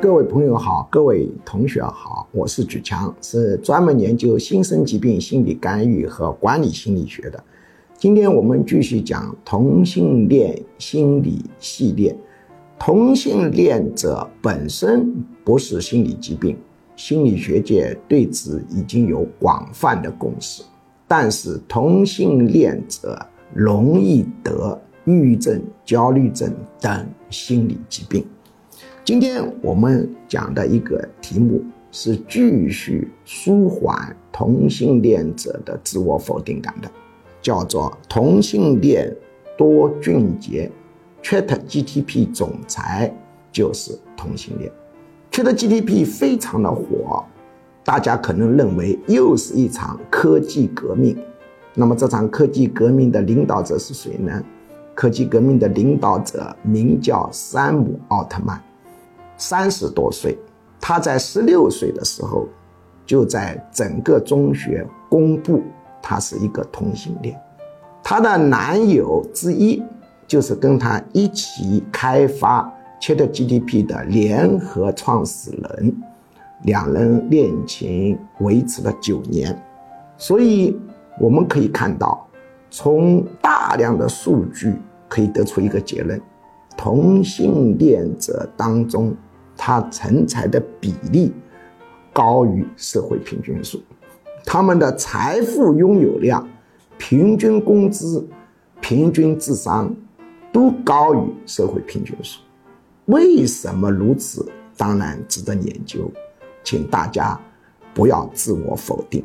各位朋友好，各位同学好，我是举强，是专门研究新生疾病心理干预和管理心理学的。今天我们继续讲同性恋心理系列。同性恋者本身不是心理疾病，心理学界对此已经有广泛的共识。但是同性恋者容易得抑郁症、焦虑症等心理疾病。今天我们讲的一个题目是继续舒缓同性恋者的自我否定感的，叫做同性恋多俊杰。ChatGTP 总裁就是同性恋，ChatGTP 非常的火，大家可能认为又是一场科技革命。那么这场科技革命的领导者是谁呢？科技革命的领导者名叫山姆奥特曼，三十多岁，他在十六岁的时候就在整个中学公布他是一个同性恋，他的男友之一。就是跟他一起开发 ChatGPT 的联合创始人，两人恋情维持了九年，所以我们可以看到，从大量的数据可以得出一个结论：同性恋者当中，他成才的比例高于社会平均数，他们的财富拥有量、平均工资、平均智商。都高于社会平均数，为什么如此？当然值得研究，请大家不要自我否定。